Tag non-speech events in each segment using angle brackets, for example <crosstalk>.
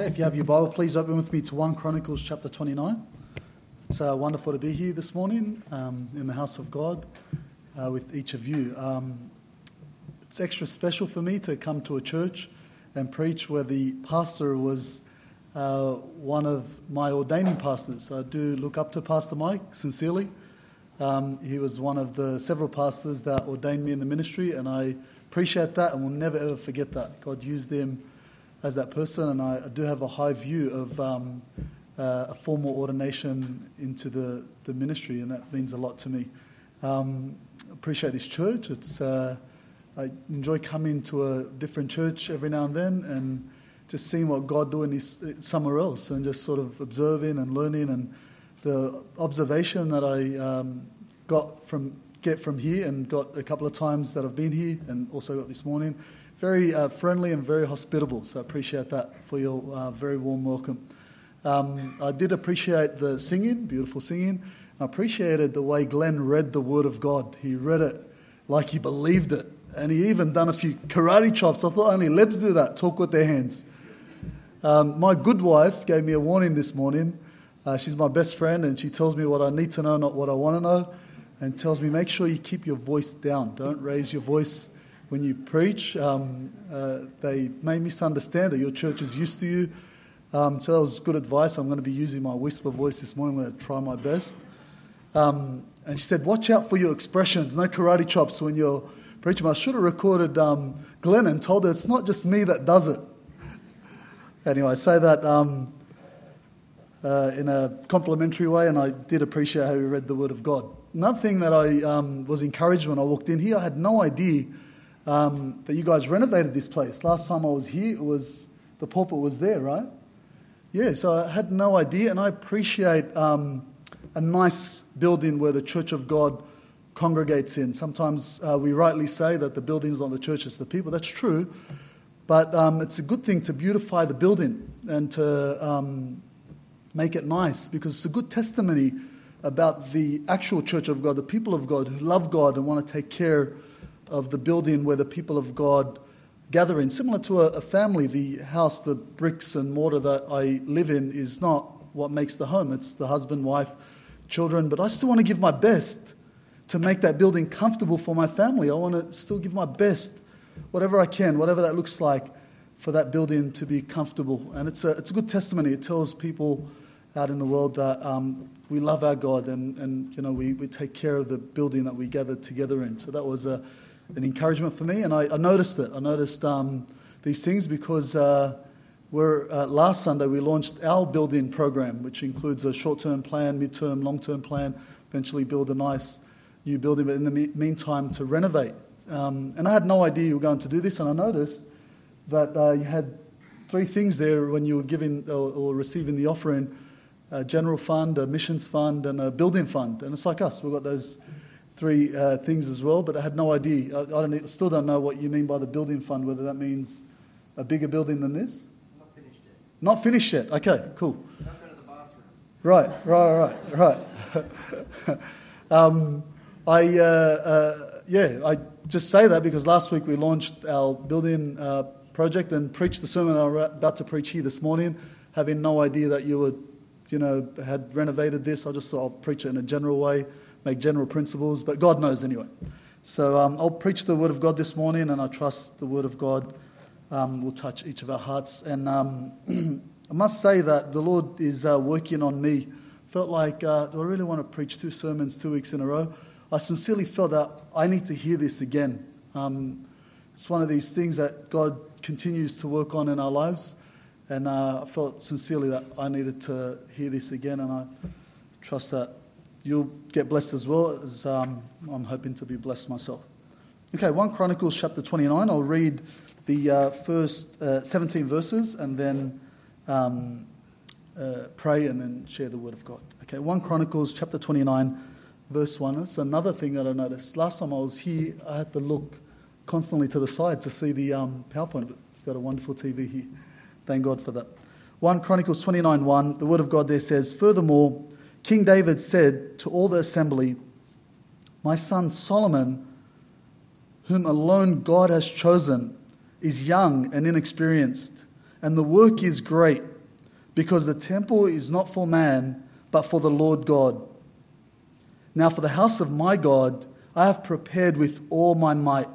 Okay, if you have your Bible, please open with me to 1 Chronicles chapter 29. It's uh, wonderful to be here this morning um, in the house of God uh, with each of you. Um, it's extra special for me to come to a church and preach where the pastor was uh, one of my ordaining pastors. I do look up to Pastor Mike sincerely. Um, he was one of the several pastors that ordained me in the ministry, and I appreciate that and will never ever forget that. God used him as that person, and I, do have a high view of um, uh, a formal ordination into the, the ministry, and that means a lot to me. Um, appreciate this church. It's uh, I enjoy coming to a different church every now and then, and just seeing what God doing is somewhere else, and just sort of observing and learning, and the observation that I um, got from get from here, and got a couple of times that I've been here, and also got this morning very uh, friendly and very hospitable. So I appreciate that for your uh, very warm welcome. Um, I did appreciate the singing, beautiful singing. I appreciated the way Glenn read the Word of God. He read it like he believed it. And he even done a few karate chops. I thought only lebs do that, talk with their hands. Um, my good wife gave me a warning this morning. Uh, she's my best friend, and she tells me what I need to know, not what I want to know, and tells me make sure you keep your voice down. Don't raise your voice when you preach. Um, uh, they may misunderstand it. Your church is used to you. Um, so that was good advice. I'm going to be using my whisper voice this morning. I'm going to try my best. Um, and she said, Watch out for your expressions, no karate chops when you're preaching. I should have recorded um, Glenn and told her it's not just me that does it. Anyway, I say that um, uh, in a complimentary way, and I did appreciate how he read the Word of God. Another thing that I um, was encouraged when I walked in here, I had no idea um, that you guys renovated this place. Last time I was here, it was the pulpit was there, right? Yeah, so I had no idea, and I appreciate um, a nice building where the Church of God congregates in. Sometimes uh, we rightly say that the building is not the church, it's the people. That's true, but um, it's a good thing to beautify the building and to um, make it nice because it's a good testimony about the actual church of God, the people of God who love God and want to take care of the building where the people of God gather in. Similar to a, a family, the house, the bricks and mortar that I live in is not what makes the home. It's the husband, wife, children. But I still want to give my best to make that building comfortable for my family. I want to still give my best, whatever I can, whatever that looks like, for that building to be comfortable. And it's a, it's a good testimony. It tells people out in the world that um, we love our God and, and you know, we, we take care of the building that we gather together in. So that was a an encouragement for me, and I, I noticed it. I noticed um, these things because uh, we're, uh, last Sunday we launched our building program, which includes a short term plan, mid term, long term plan, eventually build a nice new building, but in the me- meantime to renovate. Um, and I had no idea you were going to do this, and I noticed that uh, you had three things there when you were giving or, or receiving the offering a general fund, a missions fund, and a building fund. And it's like us, we've got those three uh, things as well, but I had no idea. I, I don't, still don't know what you mean by the building fund, whether that means a bigger building than this? Not finished yet. Not finished yet. Okay, cool. Not go to the bathroom. Right, right, right, right. <laughs> um, I, uh, uh, yeah, I just say that because last week we launched our building uh, project and preached the sermon I'm about to preach here this morning, having no idea that you would, you know, had renovated this. I just thought I'll preach it in a general way make general principles, but God knows anyway. So um, I'll preach the Word of God this morning, and I trust the Word of God um, will touch each of our hearts. And um, <clears throat> I must say that the Lord is uh, working on me. Felt like, uh, do I really want to preach two sermons two weeks in a row? I sincerely felt that I need to hear this again. Um, it's one of these things that God continues to work on in our lives. And uh, I felt sincerely that I needed to hear this again, and I trust that you'll get blessed as well as um, I'm hoping to be blessed myself. Okay, 1 Chronicles chapter 29. I'll read the uh, first uh, 17 verses and then um, uh, pray and then share the word of God. Okay, 1 Chronicles chapter 29, verse 1. That's another thing that I noticed. Last time I was here, I had to look constantly to the side to see the um, PowerPoint, you've got a wonderful TV here. Thank God for that. 1 Chronicles 29, 1. The word of God there says, Furthermore, King David said to all the assembly, My son Solomon, whom alone God has chosen, is young and inexperienced, and the work is great. because the temple is not for man, but for the Lord God. Now, for the house of my God, I have prepared with all my might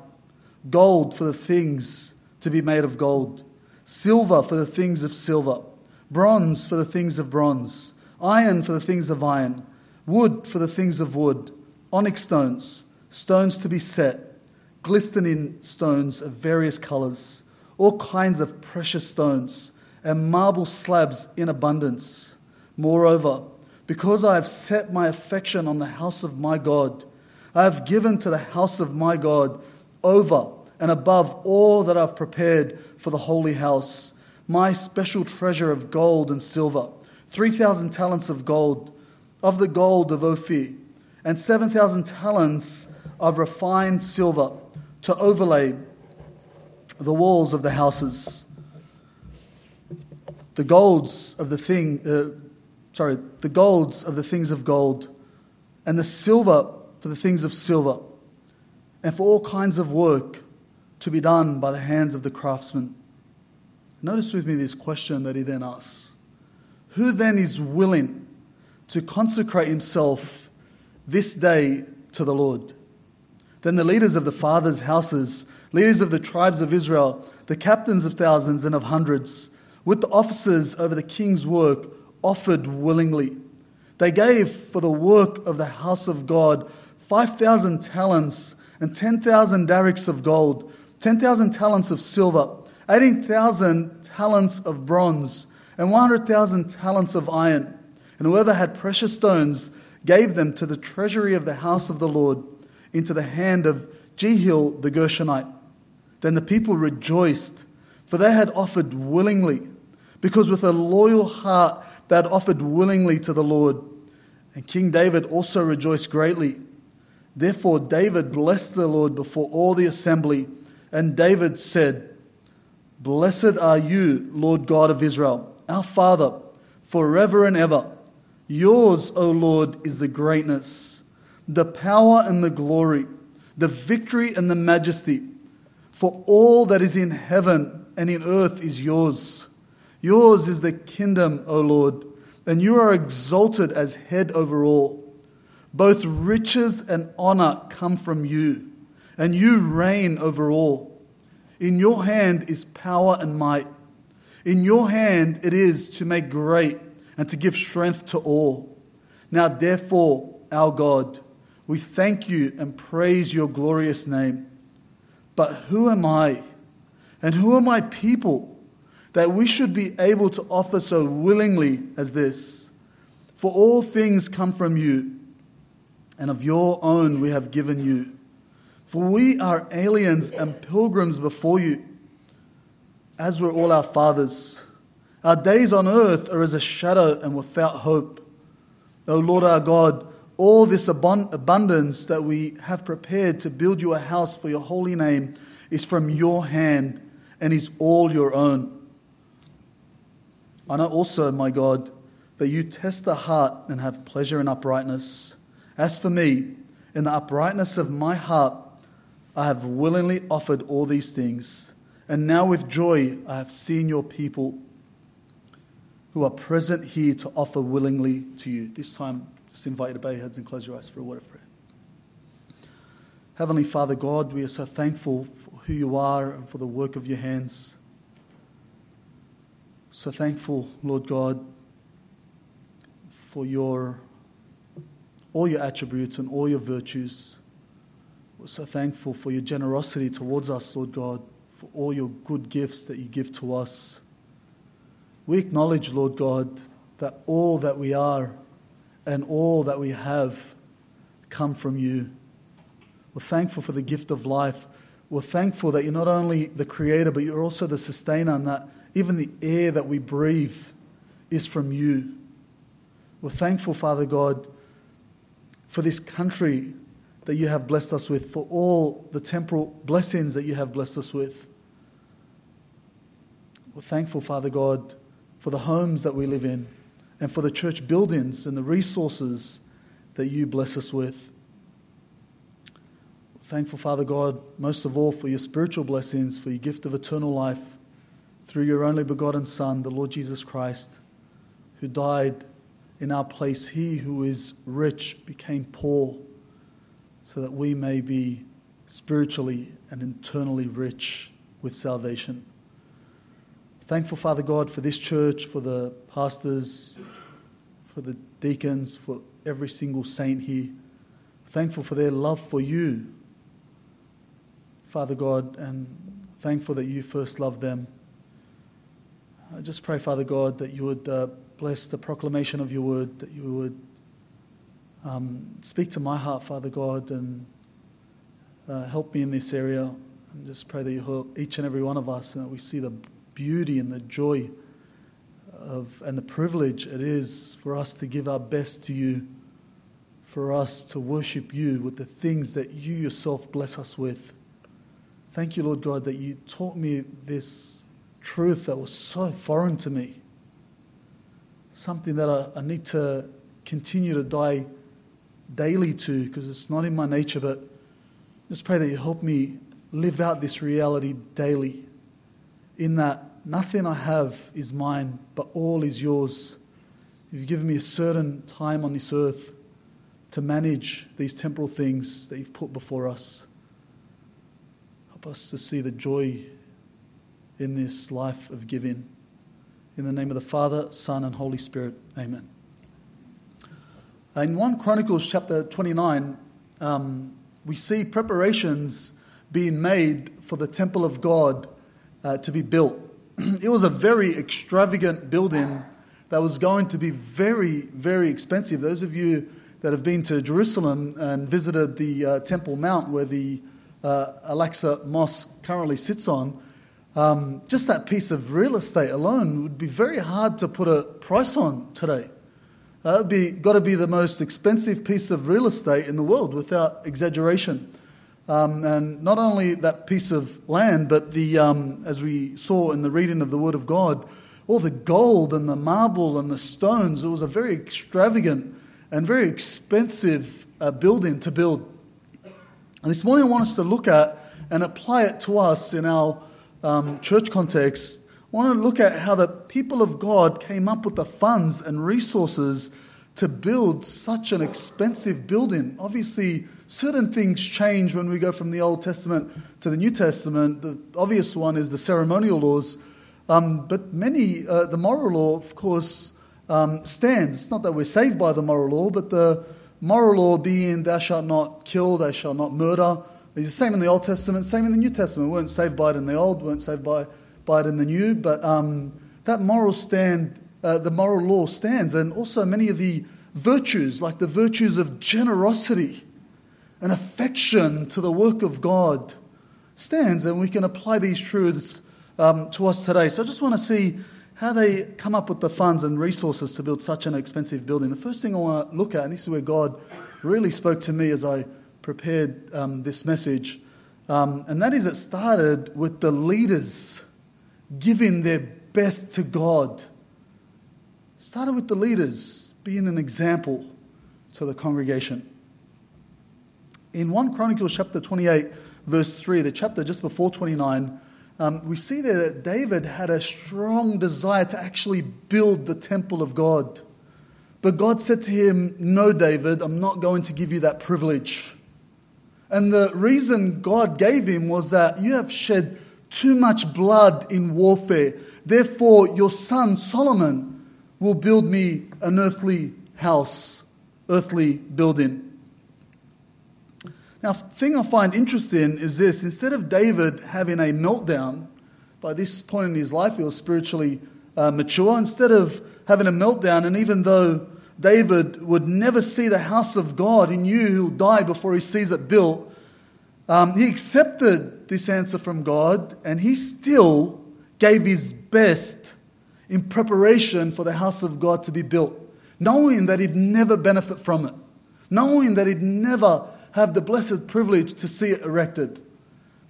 gold for the things to be made of gold, silver for the things of silver, bronze for the things of bronze, iron for the things of iron, wood for the things of wood, onyx stones, stones to be set, glistening stones of various colors, all kinds of precious stones, and marble slabs in abundance. Moreover, because I have set my affection on the house of my God, I have given to the house of my God over and above all that I've prepared for the holy house my special treasure of gold and silver, 3,000 talents of gold, of the gold of Ophir, and 7,000 talents of refined silver to overlay the walls of the houses. The golds of the thing, uh, sorry, the golds of the things of gold, and the silver for the things of silver, and for all kinds of work to be done by the hands of the craftsmen. Notice with me this question that he then asks Who then is willing to consecrate himself this day to the Lord? Then the leaders of the fathers' houses, leaders of the tribes of Israel, the captains of thousands and of hundreds, with the officers over the king's work, offered willingly. They gave for the work of the house of God 5,000 talents and 10,000 darics of gold, 10,000 talents of silver, 18,000 talents of bronze, and 100,000 talents of iron. And whoever had precious stones gave them to the treasury of the house of the Lord into the hand of Jehiel the Gershonite. Then the people rejoiced, for they had offered willingly, because with a loyal heart they had offered willingly to the Lord. And King David also rejoiced greatly. Therefore, David blessed the Lord before all the assembly, and David said, Blessed are you, Lord God of Israel, our Father, forever and ever. Yours, O Lord, is the greatness, the power and the glory, the victory and the majesty. For all that is in heaven and in earth is yours. Yours is the kingdom, O Lord, and you are exalted as head over all. Both riches and honor come from you, and you reign over all. In your hand is power and might. In your hand it is to make great and to give strength to all. Now, therefore, our God, we thank you and praise your glorious name. But who am I and who are my people that we should be able to offer so willingly as this? For all things come from you and of your own we have given you. For we are aliens and pilgrims before you, as were all our fathers. Our days on earth are as a shadow and without hope. O Lord our God, all this abundance that we have prepared to build you a house for your holy name is from your hand and is all your own. I know also, my God, that you test the heart and have pleasure in uprightness. As for me, in the uprightness of my heart, I have willingly offered all these things. And now with joy I have seen your people who are present here to offer willingly to you. This time, just invite you to bow your heads and close your eyes for a word of prayer. Heavenly Father God, we are so thankful for who you are and for the work of your hands. So thankful, Lord God, for your all your attributes and all your virtues. We're so thankful for your generosity towards us, Lord God, for all your good gifts that you give to us. We acknowledge, Lord God, that all that we are and all that we have come from you. We're thankful for the gift of life. We're thankful that you're not only the creator, but you're also the sustainer, and that even the air that we breathe is from you. We're thankful, Father God, for this country that you have blessed us with, for all the temporal blessings that you have blessed us with. We're thankful, Father God, for the homes that we live in and for the church buildings and the resources that you bless us with. We're thankful, Father God, most of all for your spiritual blessings, for your gift of eternal life through your only begotten Son, the Lord Jesus Christ. who died in our place. He who is rich became poor so that we may be spiritually and internally rich with salvation. Thankful, Father God, for this church, for the pastors, for the deacons, for every single saint here. Thankful for their love for you, Father God, and thankful that you first loved them. I just pray, Father God, that you would uh, bless the proclamation of your word, that you would um, speak to my heart, Father God, and uh, help me in this area. And just pray that you help each and every one of us, and that we see the beauty and the joy of, and the privilege it is for us to give our best to you, for us to worship you with the things that you yourself bless us with. Thank you, Lord God, that you taught me this truth that was so foreign to me. Something that I, I need to continue to die daily to because it's not in my nature, but just pray that you help me live out this reality daily in that nothing I have is mine, but all is yours. You've given me a certain time on this earth to manage these temporal things that you've put before us. Help us to see the joy in this life of giving. In the name of the Father, Son, and Holy Spirit, amen. In 1 Chronicles chapter 29, um, we see preparations being made for the temple of God uh, to be built. <clears throat> it was a very extravagant building that was going to be very, very expensive. Those of you that have been to Jerusalem and visited the uh, Temple Mount where the uh, Al-Aqsa Mosque currently sits on, um, just that piece of real estate alone would be very hard to put a price on today. Uh, it'd be got to be the most expensive piece of real estate in the world, without exaggeration. Um, and not only that piece of land, but the, um, as we saw in the reading of the Word of God, all the gold and the marble and the stones. It was a very extravagant and very expensive uh, building to build. And this morning, I want us to look at and apply it to us in our um, church context. I want to look at how the people of God came up with the funds and resources to build such an expensive building. Obviously, certain things change when we go from the Old Testament to the New Testament. The obvious one is the ceremonial laws, um, but many, uh, the moral law, of course, um, stands. It's not that we're saved by the moral law, but the moral law being, thou shalt not kill, thou shalt not murder. It's the same in the Old Testament, same in the New Testament. We weren't saved by it in the Old, we weren't saved by, by it in the New, but um, that moral stand, uh, the moral law stands, and also many of the virtues, like the virtues of generosity an affection to the work of God stands, and we can apply these truths um, to us today. So I just want to see how they come up with the funds and resources to build such an expensive building. The first thing I want to look at, and this is where God really spoke to me as I prepared um, this message, um, and that is it started with the leaders giving their best to God. Started with the leaders being an example to the congregation in 1 Chronicles chapter 28, verse 3, the chapter just before 29, um, we see there that David had a strong desire to actually build the temple of God. But God said to him, No, David, I'm not going to give you that privilege. And the reason God gave him was that you have shed too much blood in warfare. Therefore, your son Solomon will build me an earthly house, earthly building. Now, thing I find interesting is this instead of David having a meltdown, by this point in his life, he was spiritually uh, mature. Instead of having a meltdown, and even though David would never see the house of God, he knew he'll die before he sees it built. Um, he accepted this answer from God, and he still gave his best in preparation for the house of God to be built, knowing that he'd never benefit from it, knowing that he'd never have the blessed privilege to see it erected.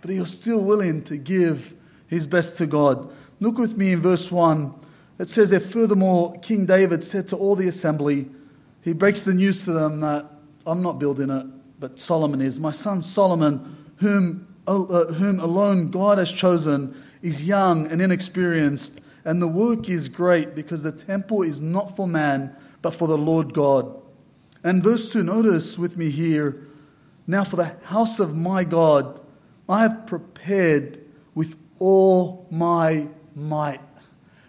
But he was still willing to give his best to God. Look with me in verse 1. It says that furthermore, King David said to all the assembly, he breaks the news to them that I'm not building it, but Solomon is. My son Solomon, whom, uh, whom alone God has chosen, is young and inexperienced, and the work is great because the temple is not for man, but for the Lord God. And verse 2, notice with me here now for the house of my God, I have prepared with all my might.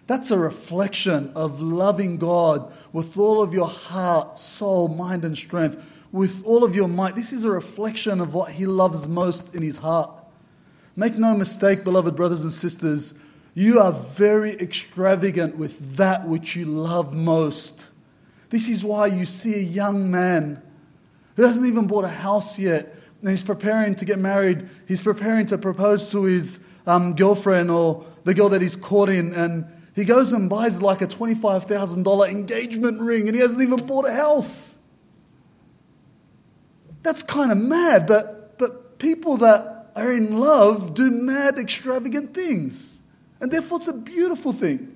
That's a reflection of loving God with all of your heart, soul, mind, and strength, with all of your might. This is a reflection of what He loves most in His heart. Make no mistake, beloved brothers and sisters, you are very extravagant with that which you love most. This is why you see a young man who hasn't even bought a house yet, and he's preparing to get married, he's preparing to propose to his um, girlfriend or the girl that he's courting, and he goes and buys like a $25,000 engagement ring and he hasn't even bought a house. That's kind of mad, but, but people that are in love do mad, extravagant things. And therefore, it's a beautiful thing.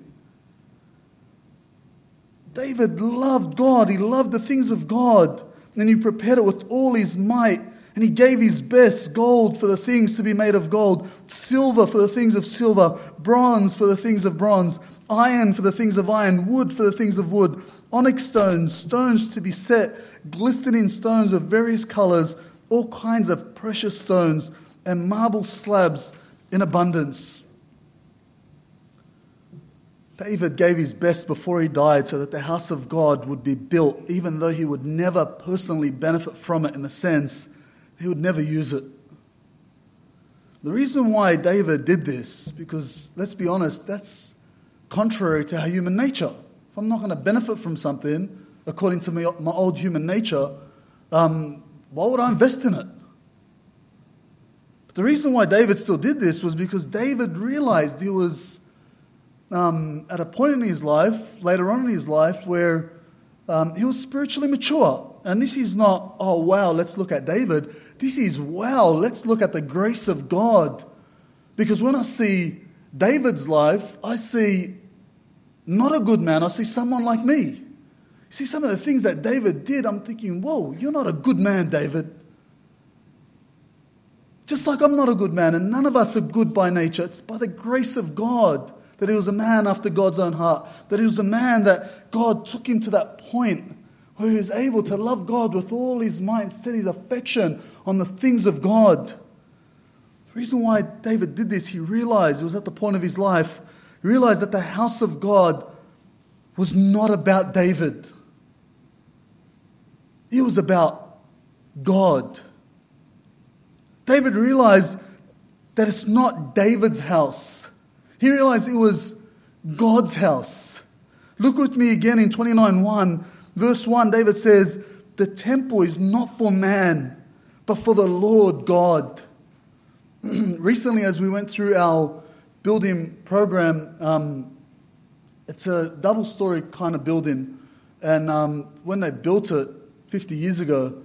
David loved God, he loved the things of God, and he prepared it with all his might. And he gave his best gold for the things to be made of gold, silver for the things of silver, bronze for the things of bronze, iron for the things of iron, wood for the things of wood, onyx stones, stones to be set, glistening stones of various colors, all kinds of precious stones, and marble slabs in abundance. David gave his best before he died so that the house of God would be built, even though he would never personally benefit from it in the sense he would never use it. The reason why David did this, because let's be honest, that's contrary to our human nature. If I'm not going to benefit from something according to my, old human nature, um, why would I invest in it? But the reason why David still did this was because David realized he was um, at a point in his life, later on in his life, where um, he was spiritually mature. And this is not, oh, wow, let's look at David. This is, wow, let's look at the grace of God. Because when I see David's life, I see not a good man, I see someone like me. See some of the things that David did, I'm thinking, whoa, you're not a good man, David. Just like I'm not a good man, and none of us are good by nature. It's by the grace of God that he was a man after God's own heart, that he was a man that God took him to that point where he was able to love God with all his might, set his affection on the things of God. The reason why David did this, he realized, it was at the point of his life he realized that the house of God was not about David, it was about God. David realized that it's not David's house. He realized it was God's house. Look with me again in 29:1, verse 1. David says, "The temple is not for man, but for the Lord God." <clears throat> Recently, as we went through our building program. Um, it's a double story kind of building. And um, when they built it 50 years ago,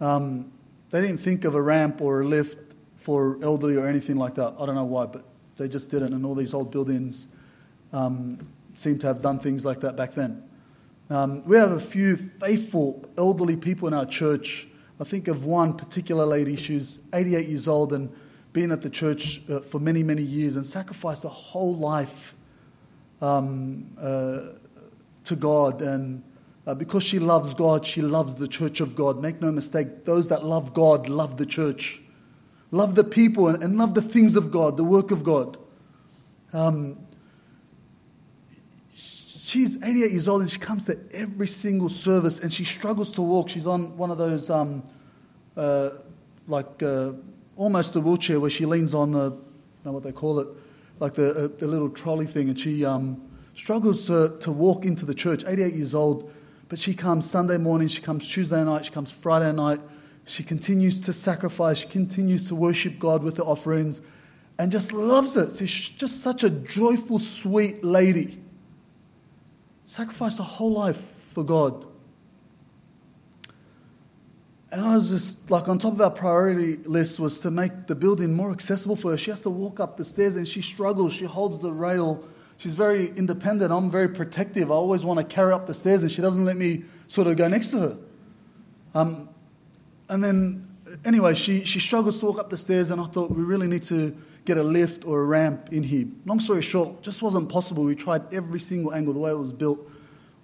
um, they didn't think of a ramp or a lift for elderly or anything like that. I don't know why, but they just didn't. And all these old buildings um, seem to have done things like that back then. Um, we have a few faithful elderly people in our church. I think of one particular lady. She's 88 years old and been at the church uh, for many, many years and sacrificed a whole life um, uh, to God. And uh, because she loves God, she loves the church of God. Make no mistake, those that love God love the church, love the people, and, and love the things of God, the work of God. Um, she's 88 years old and she comes to every single service and she struggles to walk. She's on one of those, um, uh, like, uh, almost a wheelchair where she leans on the, I don't know what they call it, like the, the little trolley thing, and she um, struggles to, to walk into the church, 88 years old, but she comes Sunday morning, she comes Tuesday night, she comes Friday night, she continues to sacrifice, she continues to worship God with the offerings, and just loves it. She's just such a joyful, sweet lady. Sacrificed her whole life for God. And I was just like, on top of our priority list was to make the building more accessible for her. She has to walk up the stairs and she struggles. She holds the rail. She's very independent. I'm very protective. I always want to carry up the stairs and she doesn't let me sort of go next to her. Um, and then, anyway, she, she struggles to walk up the stairs and I thought we really need to get a lift or a ramp in here. Long story short, just wasn't possible. We tried every single angle, the way it was built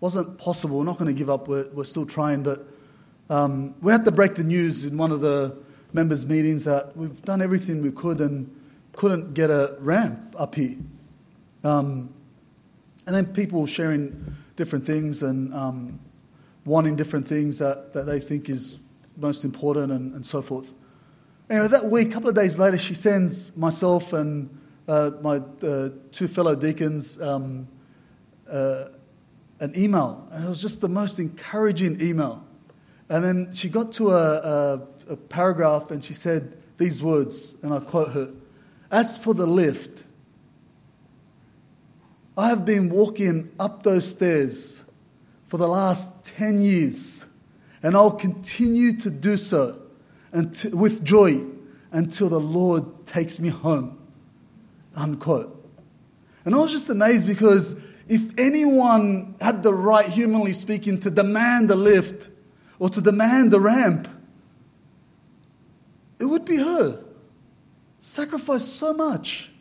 wasn't possible. We're not going to give up. We're, we're still trying, but um, we had to break the news in one of the members' meetings that we've done everything we could and couldn't get a ramp up here. Um, and then people sharing different things and um, wanting different things that, that they think is most important and, and so forth. Anyway, that week, a couple of days later, she sends myself and uh, my uh, two fellow deacons um, uh, an email. And it was just the most encouraging email. And then she got to a, a, a paragraph and she said these words, and I quote her As for the lift, I have been walking up those stairs for the last 10 years, and I'll continue to do so until, with joy until the Lord takes me home. Unquote. And I was just amazed because if anyone had the right, humanly speaking, to demand a lift or to demand a ramp, it would be her. Sacrificed so much.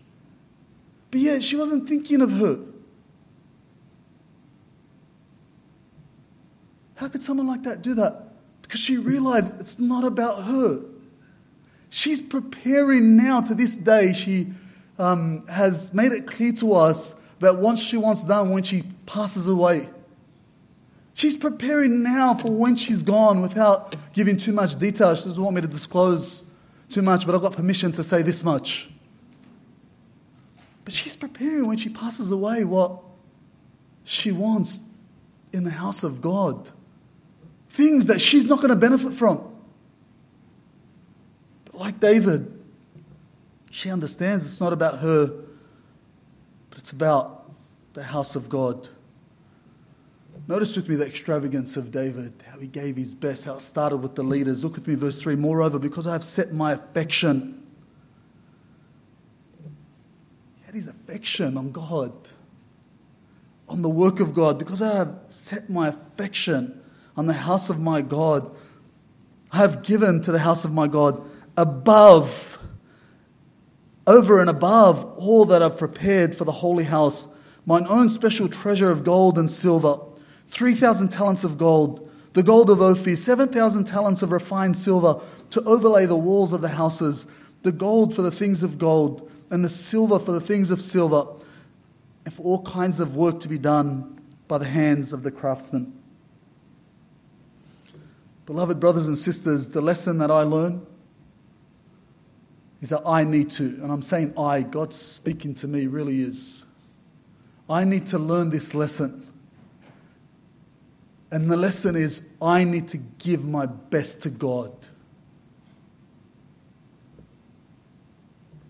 But yet she wasn't thinking of her. How could someone like that do that? Because she realized it's not about her. She's preparing now to this day. She um, has made it clear to us that once she wants done when she passes away. She's preparing now for when she's gone without giving too much detail. She doesn't want me to disclose too much, but I've got permission to say this much. But she's preparing when she passes away what she wants in the house of God. Things that she's not going to benefit from. But like David, she understands it's not about her, but it's about the house of God. Notice with me the extravagance of David, how he gave his best, how it started with the leaders. Look with me, verse 3 Moreover, because I have set my affection, he had his affection on God, on the work of God, because I have set my affection on the house of my God. I have given to the house of my God above, over and above all that I've prepared for the holy house, mine own special treasure of gold and silver 3,000 talents of gold, the gold of Ophir, 7,000 talents of refined silver to overlay the walls of the houses, the gold for the things of gold, and the silver for the things of silver, and for all kinds of work to be done by the hands of the craftsmen. Beloved brothers and sisters, the lesson that I learn is that I need to, and I'm saying I, God speaking to me really is. I need to learn this lesson and the lesson is I need to give my best to God.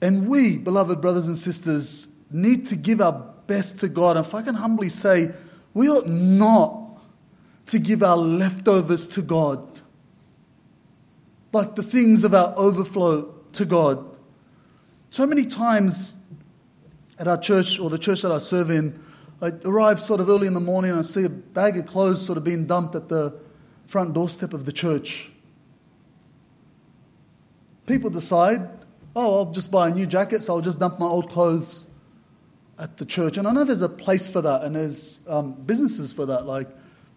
And we, beloved brothers and sisters, need to give our best to God. And if I can humbly say, we ought not to give our leftovers to God, like the things of our overflow to God. So many times at our church or the church that I serve in, I arrive sort of early in the morning and I see a bag of clothes sort of being dumped at the front doorstep of the church. People decide, oh, I'll just buy a new jacket, so I'll just dump my old clothes at the church. And I know there's a place for that, and there's um, businesses for that, like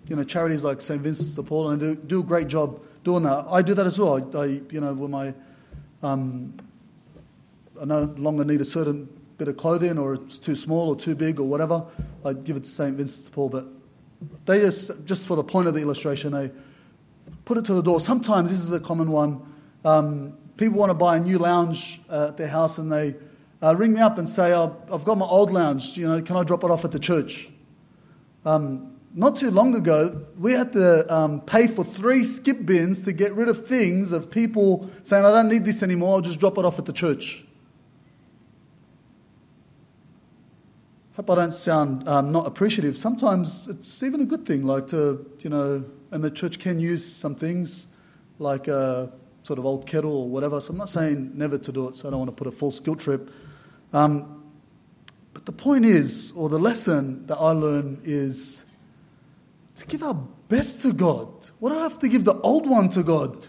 you know charities like St. Vincent's de Paul, and do, do a great job doing that. I do that as well. I, I you know, when my um, I no longer need a certain bit of clothing or it's too small or too big or whatever, I'd give it to St. Vincent de Paul. But they just, just for the point of the illustration, they put it to the door. Sometimes this is a common one. Um, people want to buy a new lounge uh, at their house and they uh, ring me up and say, oh, I've got my old lounge, you know, can I drop it off at the church? Um, not too long ago, we had to um, pay for three skip bins to get rid of things of people saying, I don't need this anymore, I'll just drop it off at the church. hope I don't sound um, not appreciative. Sometimes it's even a good thing, like to, you know, and the church can use some things like a sort of old kettle or whatever. So I'm not saying never to do it, so I don't want to put a false guilt trip. Um, but the point is, or the lesson that I learn is to give our best to God. What do I have to give the old one to God?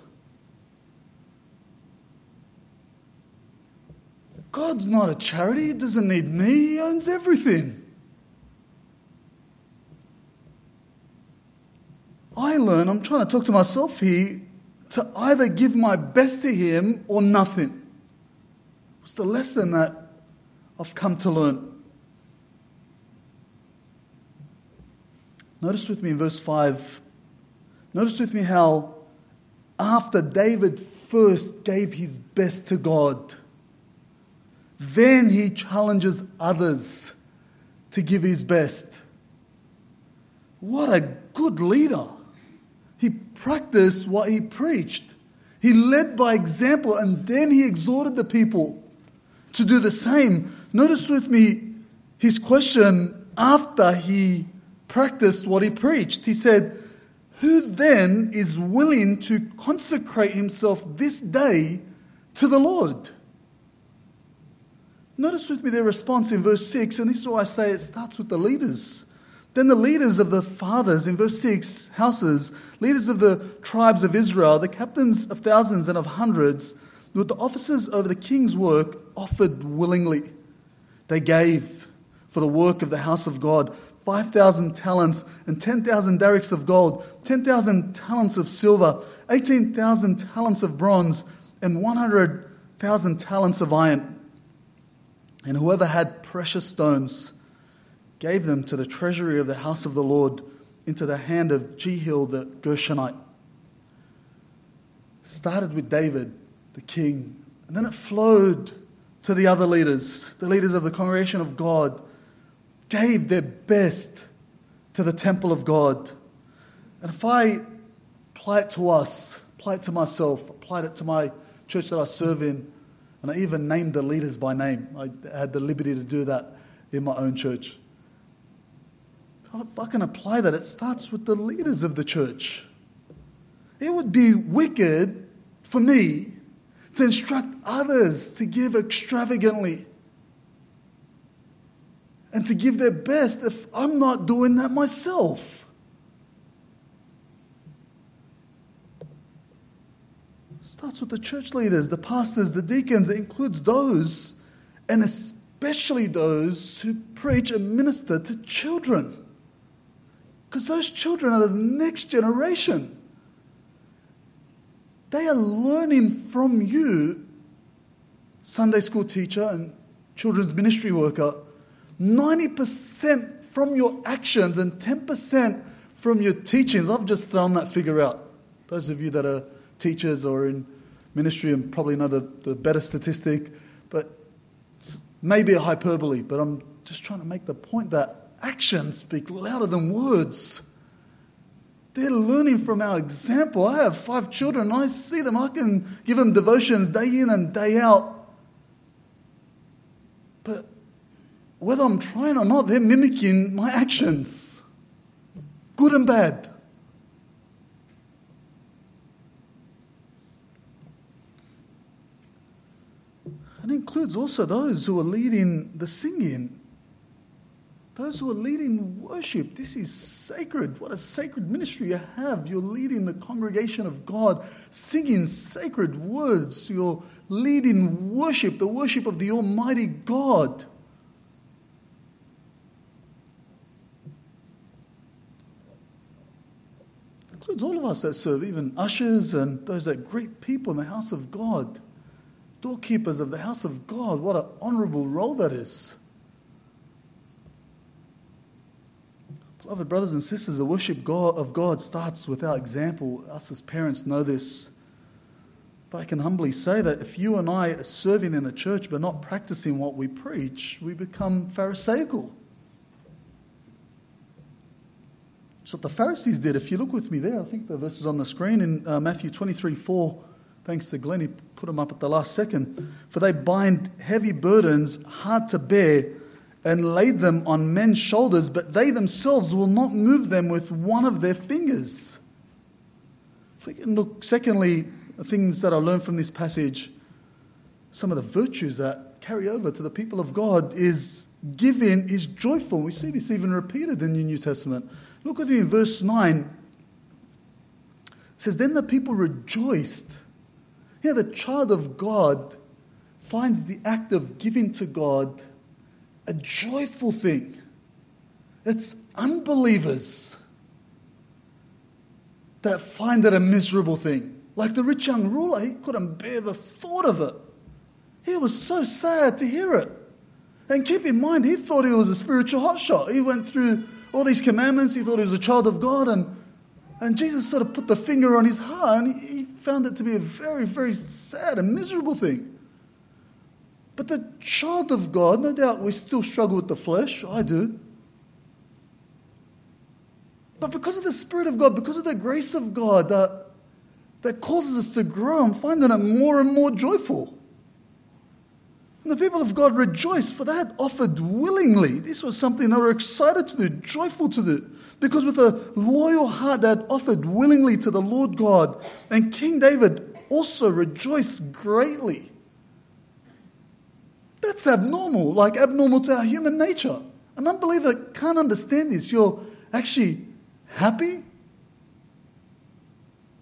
God's not a charity. He doesn't need me. He owns everything. I learn, I'm trying to talk to myself here, to either give my best to Him or nothing. It's the lesson that I've come to learn. Notice with me in verse 5. Notice with me how after David first gave his best to God, then he challenges others to give his best. What a good leader! He practiced what he preached. He led by example and then he exhorted the people to do the same. Notice with me his question after he practiced what he preached. He said, Who then is willing to consecrate himself this day to the Lord? Notice with me their response in verse 6, and this is why I say it starts with the leaders. Then the leaders of the fathers, in verse 6, houses, leaders of the tribes of Israel, the captains of thousands and of hundreds, with the officers over the king's work, offered willingly. They gave for the work of the house of God 5,000 talents and 10,000 darics of gold, 10,000 talents of silver, 18,000 talents of bronze, and 100,000 talents of iron. And whoever had precious stones, gave them to the treasury of the house of the Lord into the hand of Jehiel the Gershonite. Started with David, the king, and then it flowed to the other leaders, the leaders of the congregation of God, gave their best to the temple of God. And if I apply it to us, apply it to myself, applied it to my church that I serve in, and I even named the leaders by name. I had the liberty to do that in my own church if I can apply that, it starts with the leaders of the church. It would be wicked for me to instruct others to give extravagantly and to give their best if I'm not doing that myself. It starts with the church leaders, the pastors, the deacons. It includes those, and especially those who preach and minister to children. Because those children are the next generation. They are learning from you, Sunday school teacher and children's ministry worker, 90% from your actions and 10% from your teachings. I've just thrown that figure out. Those of you that are teachers or in ministry and probably know the, the better statistic, but maybe a hyperbole, but I'm just trying to make the point that actions speak louder than words. They're learning from our example. I have five children. I see them. I can give them devotions day in and day out. But whether I'm trying or not, they're mimicking my actions, good and bad. And includes also those who are leading the singing those who are leading worship, this is sacred. What a sacred ministry you have. You're leading the congregation of God, singing sacred words. You're leading worship, the worship of the Almighty God. Includes all of us that serve, even ushers and those that greet people in the house of God, doorkeepers of the house of God. What an honorable role that is. Beloved brothers and sisters, the worship of God starts with our example. Us as parents know this. If I can humbly say that if you and I are serving in a church but not practicing what we preach, we become Pharisaical. That's what the Pharisees did. If you look with me there, I think the verse is on the screen in uh, Matthew 23 4. Thanks to Glenn, he put them up at the last second. For they bind heavy burdens hard to bear and laid them on men's shoulders, but they themselves will not move them with one of their fingers. Can look, secondly, the things that I learned from this passage, some of the virtues that carry over to the people of God is giving is joyful. We see this even repeated in the New Testament. Look with me in verse 9. It says, Then the people rejoiced. Here, the child of God finds the act of giving to God a joyful thing. It's unbelievers that find it a miserable thing. Like the rich young ruler, he couldn't bear the thought of it. He was so sad to hear it. And keep in mind, he thought he was a spiritual hotshot. He went through all these commandments, he thought he was a child of God, and, and Jesus sort of put the finger on his heart, and he, found it to be a very, very sad and miserable thing. But the child of God, no doubt we still struggle with the flesh. I do. But because of the Spirit of God, because of the grace of God that, that causes us to grow, and find that I'm more and more joyful. And the people of God rejoice for that, offered willingly. This was something they were excited to do, joyful to do. Because with a loyal heart, they had offered willingly to the Lord God. And King David also rejoiced greatly. That's abnormal, like abnormal to our human nature. An unbeliever can't understand this. You're actually happy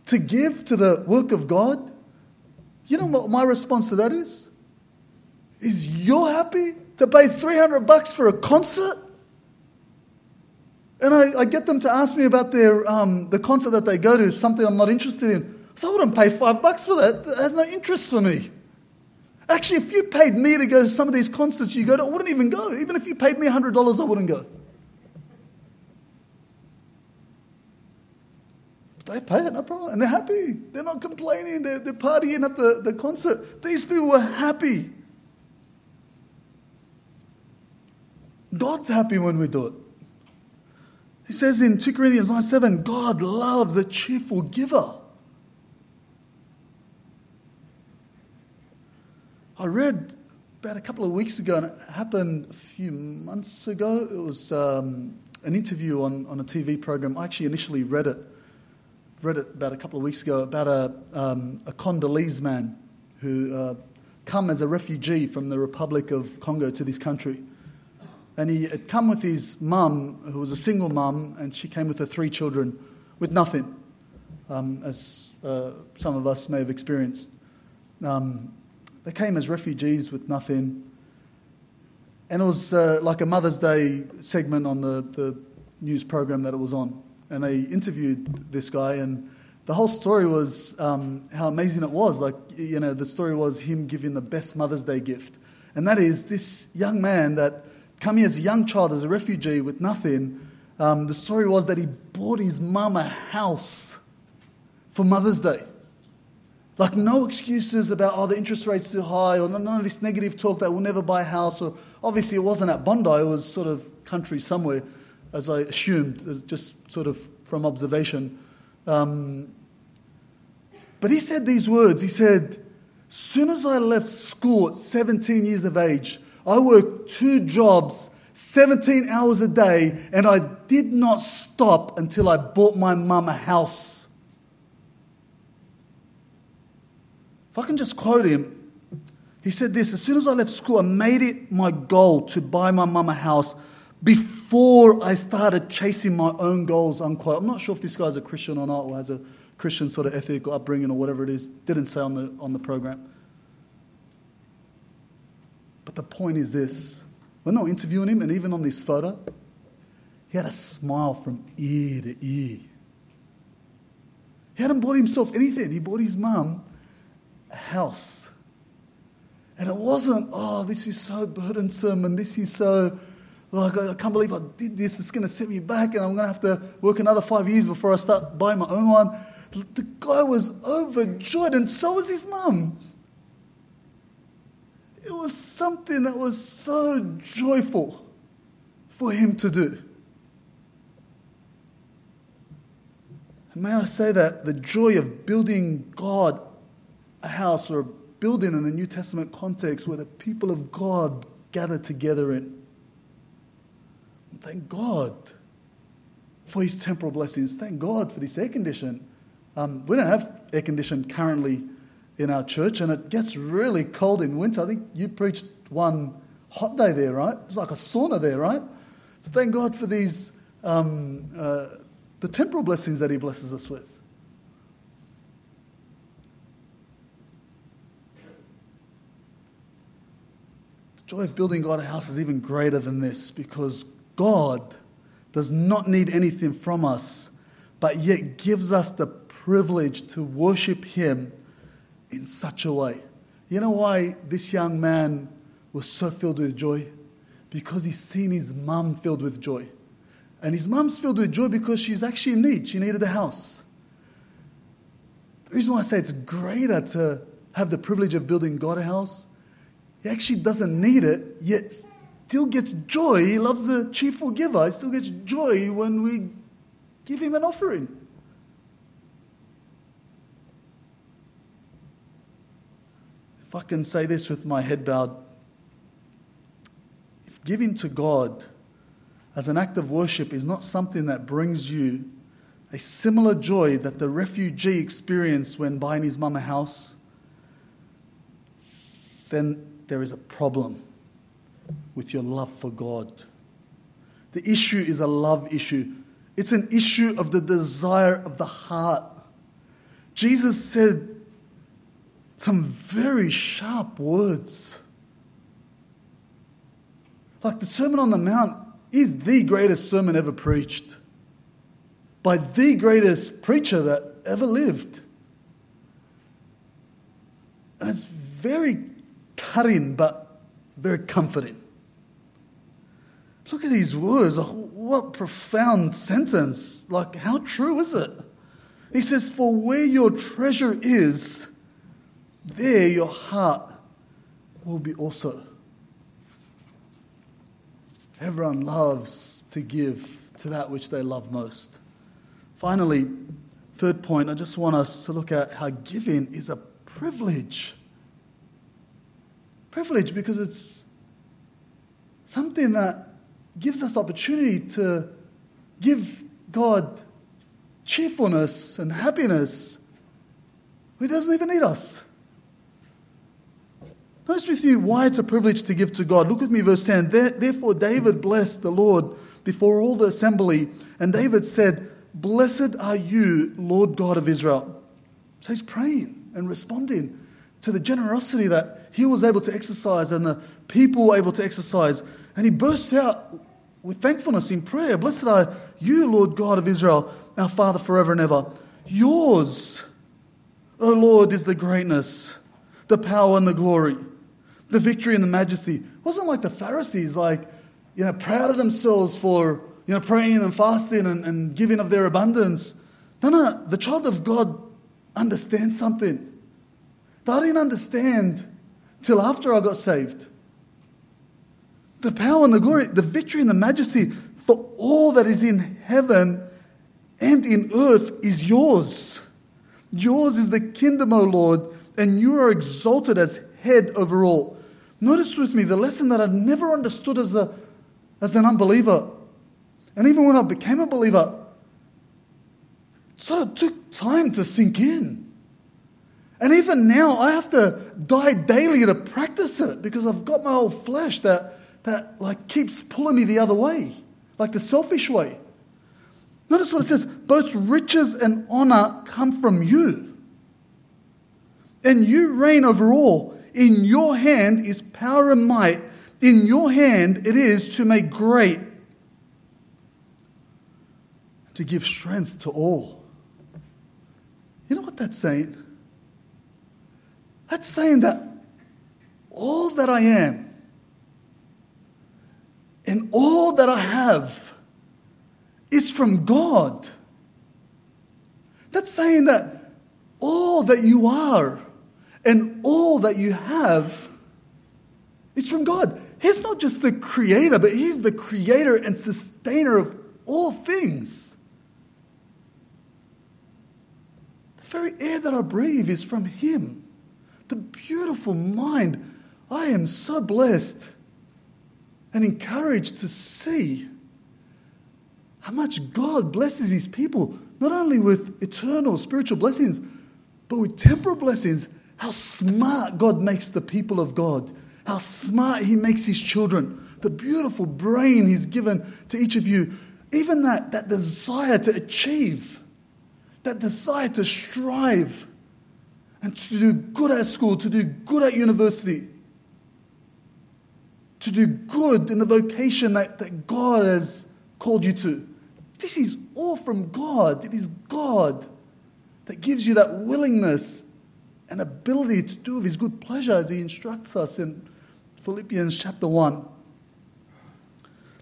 to give to the work of God? You know what my response to that is? Is you're happy to pay 300 bucks for a concert? And I, I get them to ask me about their, um, the concert that they go to, something I'm not interested in. So I wouldn't pay five bucks for that. It has no interest for me. Actually, if you paid me to go to some of these concerts you go to, I wouldn't even go. Even if you paid me $100, I wouldn't go. They pay it, no problem. And they're happy. They're not complaining. They're, they're partying at the, the concert. These people were happy. God's happy when we do it. He says in 2 Corinthians 9 7, God loves a cheerful giver. I read about a couple of weeks ago, and it happened a few months ago. It was um, an interview on, on a TV program. I actually initially read it read it about a couple of weeks ago about a, um, a Congolese man who uh, come as a refugee from the Republic of Congo to this country. And he had come with his mum, who was a single mum, and she came with her three children with nothing, um, as uh, some of us may have experienced. Um, they came as refugees with nothing. And it was uh, like a Mother's Day segment on the, the news program that it was on and they interviewed this guy, and the whole story was um, how amazing it was. Like, you know, the story was him giving the best Mother's Day gift. And that is this young man that come here as a young child, as a refugee with nothing. Um, the story was that he bought his mum a house for Mother's Day. Like, no excuses about, oh, the interest rate's too high, or none of this negative talk that we'll never buy a house. Or obviously, it wasn't at Bondi, it was sort of country somewhere as I assumed, just sort of from observation. Um, but he said these words. He said, Soon as I left school at 17 years of age, I worked two jobs, 17 hours a day, and I did not stop until I bought my mum a house. If I can just quote him, he said this As soon as I left school, I made it my goal to buy my mum a house before I started chasing my own goals, unquote. I'm not sure if this guy's a Christian or not, or has a Christian sort of ethic or upbringing or whatever it is. Didn't say on the, on the program. But the point is this when they were interviewing him, and even on this photo, he had a smile from ear to ear. He hadn't bought himself anything, he bought his mum a house. And it wasn't, oh, this is so burdensome and this is so like, I can't believe I did this. It's going to set me back, and I'm going to have to work another five years before I start buying my own one. The guy was overjoyed, and so was his mum. It was something that was so joyful for him to do. And may I say that the joy of building God a house or a building in the New Testament context where the people of God gather together in Thank God for his temporal blessings. Thank God for this air condition. Um, we don't have air condition currently in our church, and it gets really cold in winter. I think you preached one hot day there, right? It's like a sauna there, right? So thank God for these um, uh, the temporal blessings that He blesses us with. The joy of building God a house is even greater than this because God does not need anything from us, but yet gives us the privilege to worship Him in such a way. You know why this young man was so filled with joy? Because he's seen his mum filled with joy. And his mum's filled with joy because she's actually in need. She needed a house. The reason why I say it's greater to have the privilege of building God a house, he actually doesn't need it, yet still gets joy. He loves the cheerful giver. He still gets joy when we give him an offering. I can say this with my head bowed, if giving to God as an act of worship is not something that brings you a similar joy that the refugee experienced when buying his mum a house, then there is a problem with your love for God. The issue is a love issue, it's an issue of the desire of the heart. Jesus said some very sharp words. Like the Sermon on the Mount is the greatest sermon ever preached by the greatest preacher that ever lived. And it's very cutting, but very comforting. Look at these words. What profound sentence. Like, how true is it? He says, For where your treasure is, there your heart will be also. Everyone loves to give to that which they love most. Finally, third point, I just want us to look at how giving is a privilege. Privilege because it's something that gives us opportunity to give God cheerfulness and happiness. He doesn't even need us. Notice with you why it's a privilege to give to God. Look with me, verse 10. Therefore, David blessed the Lord before all the assembly, and David said, Blessed are you, Lord God of Israel. So he's praying and responding to the generosity that he was able to exercise and the people were able to exercise. And he bursts out with thankfulness in prayer. Blessed are you, Lord God of Israel, our Father forever and ever. Yours, O Lord, is the greatness, the power, and the glory the victory and the majesty. It wasn't like the Pharisees, like, you know, proud of themselves for, you know, praying and fasting and, and giving of their abundance. No, no, the child of God understands something that I didn't understand till after I got saved. The power and the glory, the victory and the majesty for all that is in heaven and in earth is yours. Yours is the kingdom, O Lord, and you are exalted as head over all. Notice with me the lesson that I'd never understood as, a, as an unbeliever. And even when I became a believer, it sort of took time to sink in. And even now, I have to die daily to practice it because I've got my old flesh that, that like keeps pulling me the other way, like the selfish way. Notice what it says both riches and honor come from you. And you reign over all. In your hand is power and might. In your hand it is to make great, to give strength to all. You know what that's saying? That's saying that all that I am and all that I have is from God. That's saying that all that you are and all that you have is from God. He's not just the creator, but He's the creator and sustainer of all things. The very air that I breathe is from Him. The beautiful mind. I am so blessed and encouraged to see how much God blesses His people, not only with eternal spiritual blessings, but with temporal blessings how smart God makes the people of God. How smart He makes His children. The beautiful brain He's given to each of you. Even that, that desire to achieve, that desire to strive, and to do good at school, to do good at university. to do good in the vocation that, that God has called you to. This is all from God. It is God that gives you that willingness and ability to do of His good pleasure as He instructs us in Philippians chapter 1.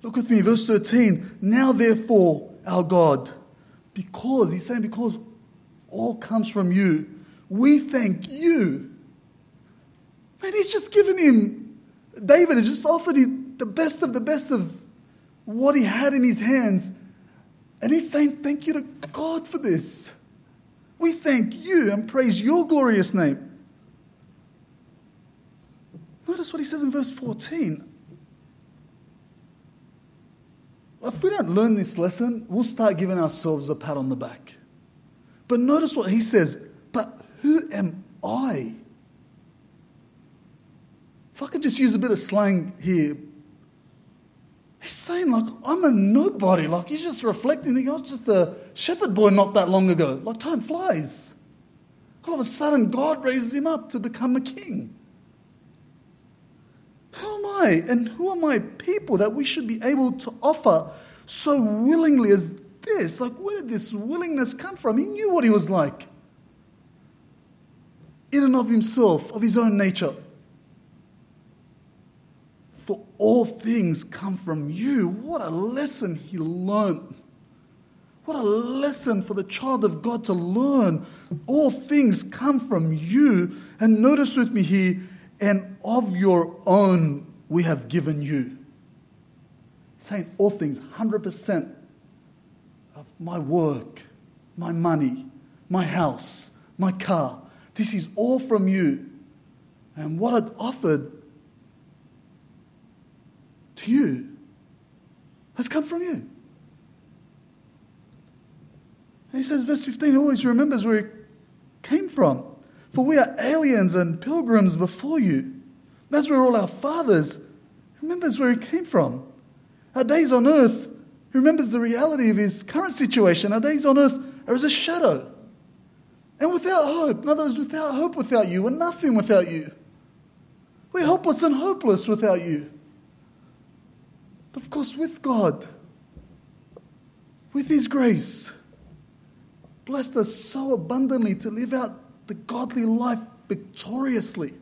Look with me, verse 13. Now, therefore, our God, because, He's saying, because all comes from you, we thank you. Man, He's just given him, David has just offered him the best of the best of what he had in his hands. And he's saying, Thank you to God for this. We thank you and praise your glorious name. Notice what he says in verse 14. If we don't learn this lesson, we'll start giving ourselves a pat on the back. But notice what he says, but who am I? If I could just use a bit of slang here, he's saying, like, I'm a nobody. Like, he's just reflecting. I was just a shepherd boy not that long ago. Like, time flies. All of a sudden, God raises him up to become a king. Who am I? And who are my people that we should be able to offer so willingly as this? Like, where did this willingness come from? He knew what he was like in and of himself, of his own nature. For all things come from you. What a lesson he learned. What a lesson for the child of God to learn. All things come from you. And notice with me here, and of your own we have given you. Saying all things, 100% of my work, my money, my house, my car, this is all from you. And what I'd offered to you has come from you. And he says, verse 15, he always remembers where he came from. For we are aliens and pilgrims before you. That's where all our fathers remembers where he came from. Our days on earth, he remembers the reality of his current situation. Our days on earth are as a shadow. And without hope, in other words, without hope without you, we're nothing without you. We're helpless and hopeless without you. But of course, with God, with His grace, blessed us so abundantly to live out the godly life victoriously.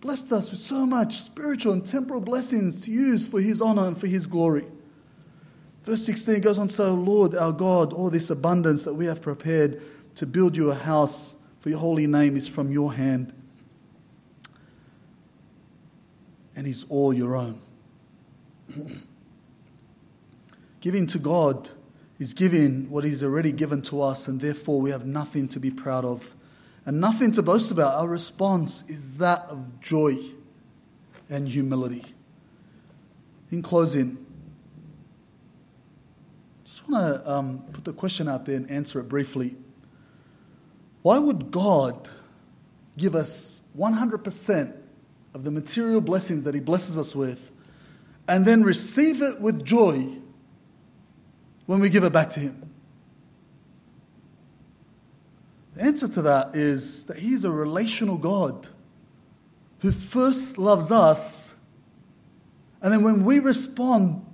Blessed us with so much spiritual and temporal blessings to use for His honor and for His glory. Verse 16 goes on say, Lord our God, all this abundance that we have prepared to build you a house for your holy name is from your hand and is all your own. giving to God is giving what He's already given to us, and therefore we have nothing to be proud of and nothing to boast about. Our response is that of joy and humility. In closing, I just want to um, put the question out there and answer it briefly. Why would God give us 100% of the material blessings that He blesses us with and then receive it with joy when we give it back to Him? The answer to that is that He's a relational God who first loves us, and then when we respond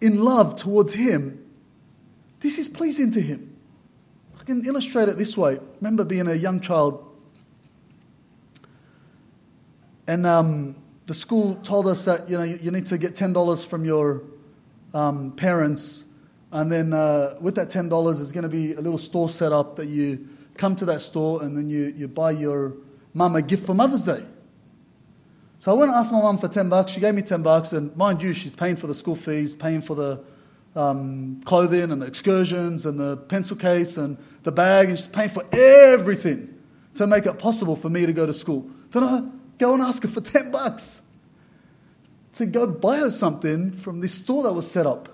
in love towards Him, this is pleasing to Him. I can illustrate it this way. Remember being a young child, and um, the school told us that you know you, you need to get ten dollars from your um, parents, and then uh, with that ten dollars, there's going to be a little store set up that you come to that store and then you, you buy your mum a gift for Mother's Day. So I went and asked my mum for 10 bucks. She gave me 10 bucks, and mind you, she's paying for the school fees, paying for the um, clothing and the excursions and the pencil case and the bag, and she's paying for everything to make it possible for me to go to school. Then I go and ask her for 10 bucks to go buy her something from this store that was set up.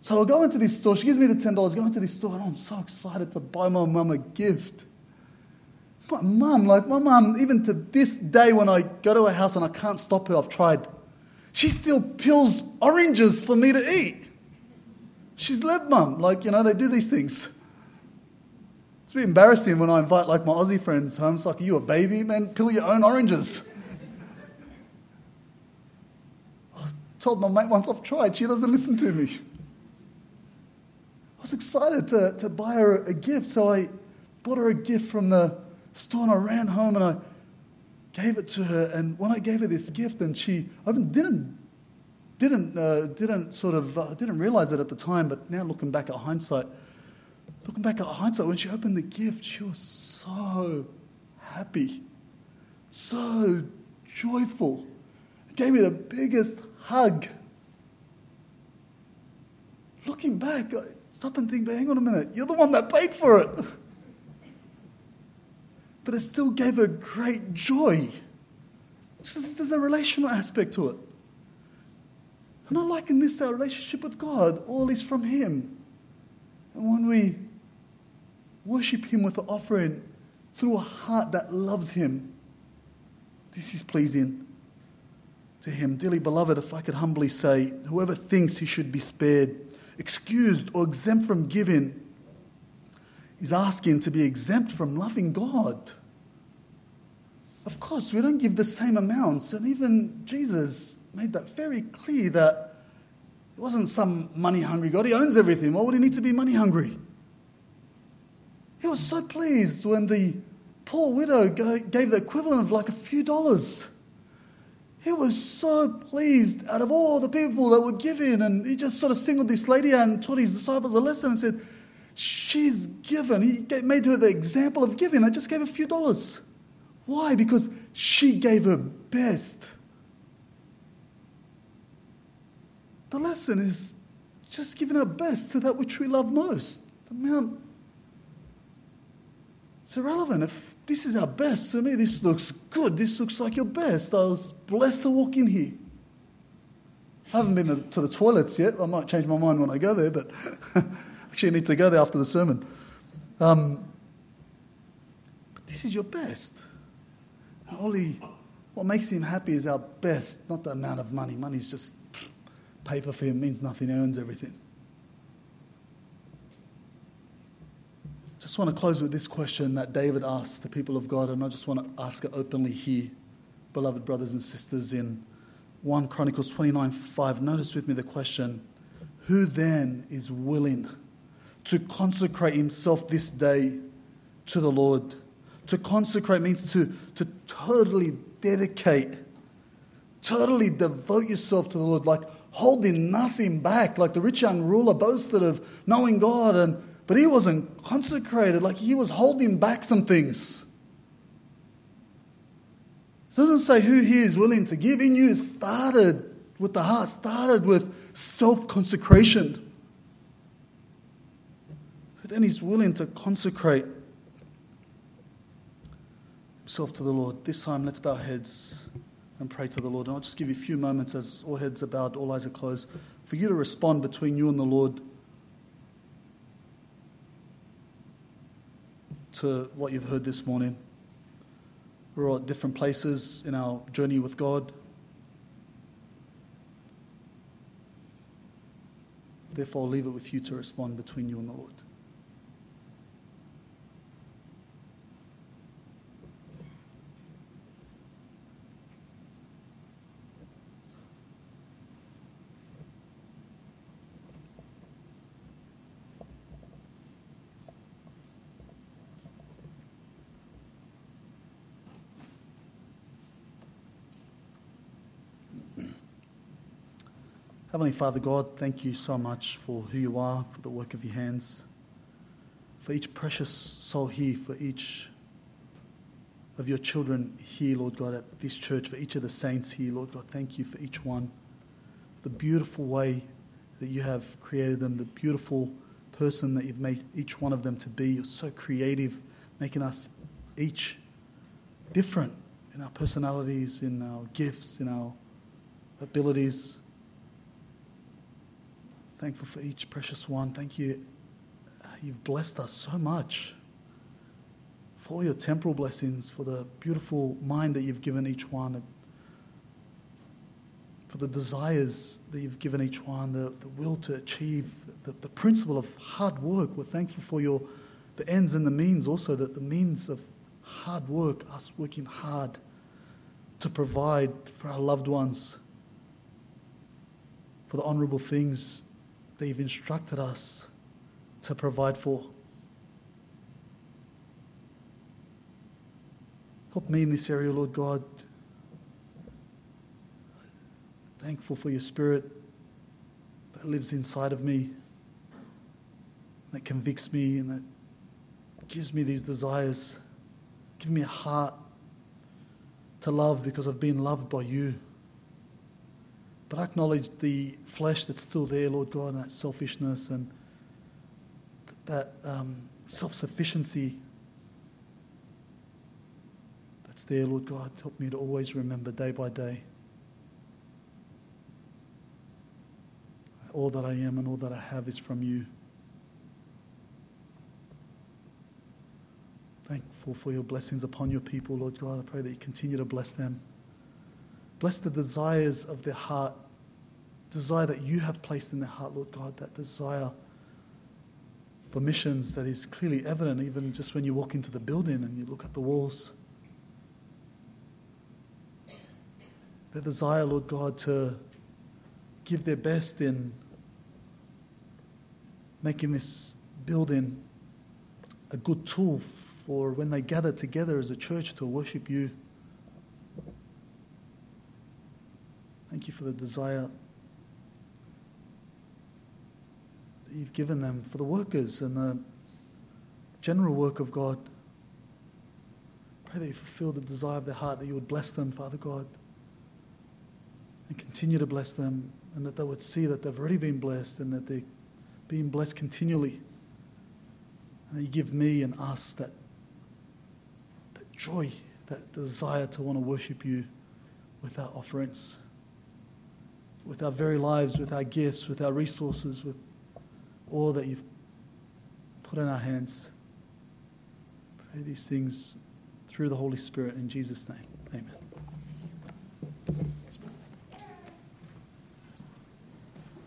So I go into this store. She gives me the $10, go into this store, and I'm so excited to buy my mum a gift. My mum, like my mum, even to this day when I go to her house and I can't stop her, I've tried. She still peels oranges for me to eat. She's led mum. Like, you know, they do these things bit embarrassing when I invite like my Aussie friends home. It's like, are you a baby? Man, peel your own oranges. I told my mate once I've tried, she doesn't listen to me. I was excited to, to buy her a gift, so I bought her a gift from the store and I ran home and I gave it to her. And when I gave her this gift, and she I didn't didn't uh, didn't sort of uh, didn't realize it at the time, but now looking back at hindsight looking back at hindsight, when she opened the gift, she was so happy, so joyful. It gave me the biggest hug. Looking back, I stop and think, but hang on a minute, you're the one that paid for it. But it still gave her great joy. There's a relational aspect to it. And I liken this to our relationship with God. All is from Him. And when we worship Him with the offering through a heart that loves Him, this is pleasing to Him. Dearly beloved, if I could humbly say, whoever thinks he should be spared, excused, or exempt from giving, is asking to be exempt from loving God. Of course, we don't give the same amounts, and even Jesus made that very clear that it wasn't some money hungry God. He owns everything. Why would he need to be money hungry? He was so pleased when the poor widow gave the equivalent of like a few dollars. He was so pleased out of all the people that were giving, and he just sort of singled this lady out and taught his disciples a lesson and said, She's given. He made her the example of giving. I just gave a few dollars. Why? Because she gave her best. The lesson is just giving our best to that which we love most. The amount, irrelevant. If this is our best, to me, this looks good. This looks like your best. I was blessed to walk in here. I haven't been to the toilets yet. I might change my mind when I go there, but <laughs> actually, I need to go there after the sermon. Um, but this is your best. Only what makes him happy is our best, not the amount of money. Money's just paper for him means nothing, earns everything. Just want to close with this question that David asked the people of God, and I just want to ask it openly here, beloved brothers and sisters, in 1 Chronicles 29 5. Notice with me the question Who then is willing to consecrate himself this day to the Lord? To consecrate means to, to totally dedicate, totally devote yourself to the Lord. Like holding nothing back, like the rich young ruler boasted of knowing God, and, but he wasn't consecrated, like he was holding back some things. It doesn't say who he is willing to give. In you It started with the heart, started with self consecration. But then he's willing to consecrate himself to the Lord. This time, let's bow heads and pray to the Lord. And I'll just give you a few moments as all heads are bowed, all eyes are closed, for you to respond between you and the Lord to what you've heard this morning. We're all at different places in our journey with God. Therefore, I'll leave it with you to respond between you and the Lord. Heavenly Father God, thank you so much for who you are, for the work of your hands, for each precious soul here, for each of your children here, Lord God, at this church, for each of the saints here, Lord God. Thank you for each one. The beautiful way that you have created them, the beautiful person that you've made each one of them to be. You're so creative, making us each different in our personalities, in our gifts, in our abilities. Thankful for each precious one. Thank you. You've blessed us so much. For all your temporal blessings, for the beautiful mind that you've given each one, for the desires that you've given each one, the, the will to achieve, the, the principle of hard work. We're thankful for your the ends and the means also, that the means of hard work, us working hard to provide for our loved ones for the honourable things that you've instructed us to provide for. Help me in this area, Lord God. Thankful for your spirit that lives inside of me, that convicts me, and that gives me these desires. Give me a heart to love because I've been loved by you. But I acknowledge the flesh that's still there, Lord God, and that selfishness and that um, self sufficiency that's there, Lord God. Help me to always remember day by day all that I am and all that I have is from you. Thankful for your blessings upon your people, Lord God. I pray that you continue to bless them. Bless the desires of their heart, desire that you have placed in their heart, Lord God, that desire for missions that is clearly evident even just when you walk into the building and you look at the walls. The desire, Lord God, to give their best in making this building a good tool for when they gather together as a church to worship you. You for the desire that you've given them for the workers and the general work of God. Pray that you fulfill the desire of their heart, that you would bless them, Father God, and continue to bless them, and that they would see that they've already been blessed and that they're being blessed continually. And that you give me and us that, that joy, that desire to want to worship you with our offerings with our very lives, with our gifts, with our resources, with all that you've put in our hands. Pray these things through the Holy Spirit in Jesus' name. Amen.